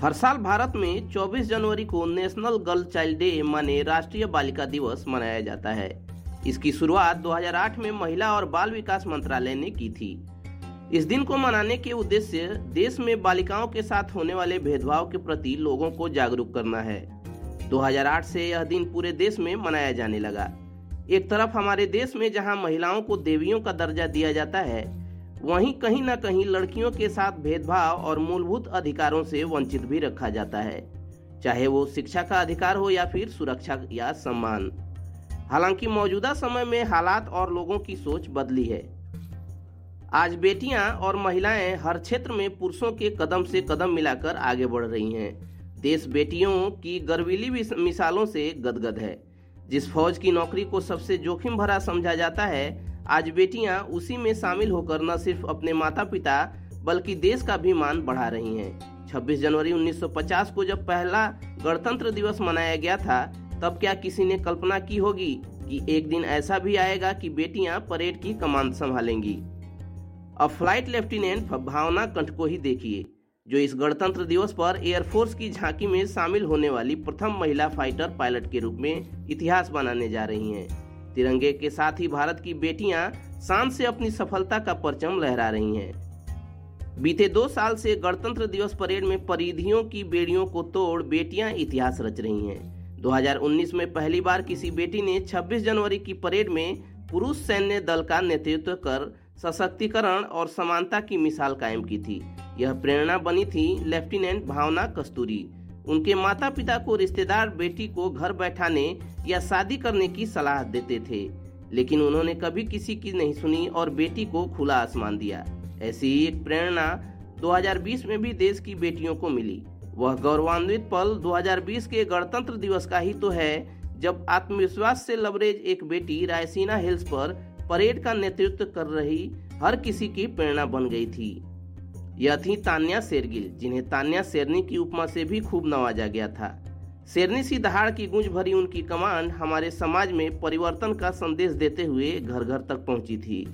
हर साल भारत में 24 जनवरी को नेशनल गर्ल चाइल्ड डे माने राष्ट्रीय बालिका दिवस मनाया जाता है। इसकी शुरुआत 2008 में महिला और बाल विकास मंत्रालय ने की थी। इस दिन को मनाने के उद्देश्य देश में बालिकाओं के साथ होने वाले भेदभाव के प्रति लोगों को जागरूक करना है। 2008 से यह दिन पूरे देश में मनाया जाने लगा। एक तरफ़ हमारे देश में जहाँ महिलाओं को देवियों का दर्जा दिया जाता है वहीं कहीं न कहीं लड़कियों के साथ भेदभाव और मूलभूत अधिकारों से वंचित भी रखा जाता है, चाहे वो शिक्षा का अधिकार हो या फिर सुरक्षा या सम्मान। हालाँकि मौजूदा समय में हालात और लोगों की सोच बदली है। आज बेटियाँ और महिलाएँ हर क्षेत्र में पुरुषों के कदम से कदम मिलाकर आगे बढ़ रही हैं। देश बेटियों की गर्वीली मिसालों से गदगद है। जिस फौज की नौकरी को सबसे जोखिम भरा समझा जाता है आज बेटियाँ उसी में शामिल होकर न सिर्फ़ अपने माता पिता बल्कि देश का भी मान बढ़ा रही हैं। 26 जनवरी 1950 को जब पहला गणतंत्र दिवस मनाया गया था, तब क्या किसी ने कल्पना की होगी कि एक दिन ऐसा भी आएगा कि बेटियाँ परेड की कमान संभालेंगी? अब फ़्लाइट लेफ्टिनेंट भावना कंठ को ही देखिए, जो इस गणतंत्र दिवस पर एयरफोर्स की झांकी में शामिल होने वाली प्रथम महिला फाइटर पायलट के रूप में इतिहास बनाने जा रही हैं। तिरंगे के साथ ही भारत की बेटियाँ शान से अपनी सफलता का परचम लहरा रही हैं। बीते दो साल से गणतंत्र दिवस परेड में परिधियों की बेड़ियों को तोड़ बेटियाँ इतिहास रच रही हैं। 2019 में पहली बार किसी बेटी ने 26 जनवरी की परेड में पुरुष सैन्य दल का नेतृत्व कर सशक्तिकरण और समानता की मिसाल कायम की थी। यह प्रेरणा बनी थी लेफ्टिनेंट भावना कस्तूरी। उनके माता पिता को रिश्तेदार, बेटी को घर बैठाने या शादी करने की सलाह देते थे। लेकिन उन्होंने कभी किसी की नहीं सुनी और बेटी को खुला आसमान दिया। ऐसी ही एक प्रेरणा 2020 में भी देश की बेटियों को मिली। वह गौरवान्वित पल 2020 के गणतंत्र दिवस का ही तो है, जब आत्मविश्वास से लबरेज एक बेटी रायसीना हिल्स पर परेड का नेतृत्व कर रही हर किसी की प्रेरणा बन गई थी। यह थी तान्या शेरगिल, जिन्हें तान्या शेरनी की उपमा से भी खूब नवाजा गया था। शेरनी सी दहाड़ की गूंज भरी उनकी कमान हमारे समाज में परिवर्तन का संदेश देते हुए घर घर तक पहुँची थी।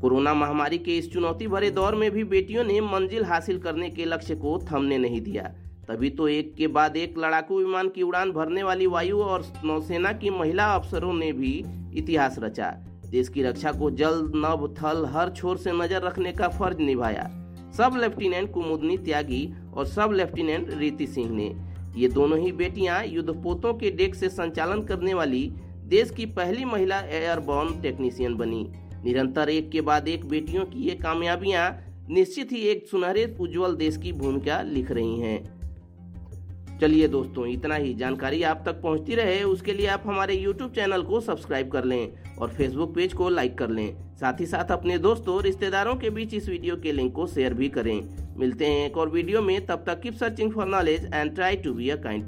कोरोना महामारी के इस चुनौती भरे दौर में भी बेटियों ने मंजिल हासिल करने के लक्ष्य को थमने नहीं दिया। तभी तो एक के बाद एक लड़ाकू विमान की उड़ान भरने वाली वायु और नौसेना की महिला अफसरों ने भी इतिहास रचा। देश की रक्षा को जल नभ थल, हर छोर से नज़र रखने का फ़र्ज़ निभाया। सब लेफ्टिनेंट कुमुदनी त्यागी और सब लेफ्टिनेंट रीति सिंह ने। ये दोनों ही बेटियाँ युद्धपोतों के डेक से संचालन करने वाली देश की पहली महिला एयरबॉर्न टेक्नीशियन बनी। निरंतर एक के बाद एक बेटियों की ये कामयाबियाँ निश्चित ही एक सुनहरे उज्जवल देश की भूमिका लिख रही हैं। चलिए दोस्तों, इतना ही। जानकारी आप तक पहुँचती रहे, उसके लिए आप हमारे YouTube चैनल को सब्सक्राइब कर लें और Facebook पेज को लाइक कर लें। साथ ही साथ अपने दोस्तों रिश्तेदारों के बीच इस वीडियो के लिंक को शेयर भी करें। मिलते हैं एक और वीडियो में, तब तक keep searching for knowledge and try to be a kind